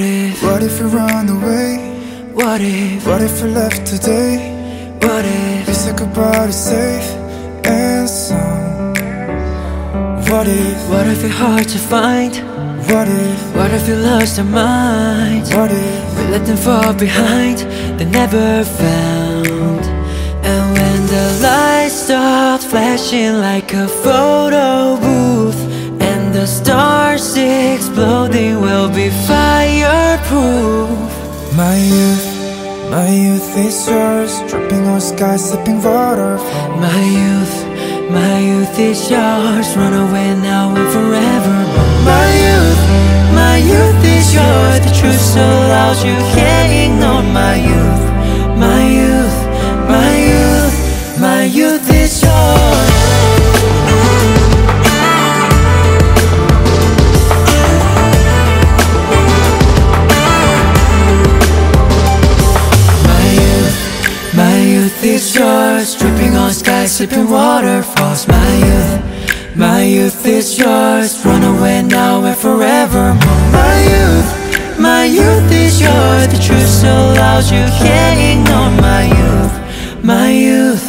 if you run away? What if, What if you left today? what if We said goodbye to safe and sound. What if, What if it's hard to find? what if, What if you lost your mind? what if, We let them fall behind, they never found. And when the lights start flashing like a photo booth, and the stars exploding will be fireproof. my youth, my youth is yours. Dripping on sky, sipping water. My youth, my youth is yours. Run away now and forever. My youth, my youth is yours. The truth so loud you can't ignore. My youth, my youth, my youth, my youth is yours. Is yours. Dripping on sky, sipping waterfalls. My youth, my youth is yours. Run away now and forevermore. My youth, my youth is yours. The truth so loud you can't ignore. My youth, my youth,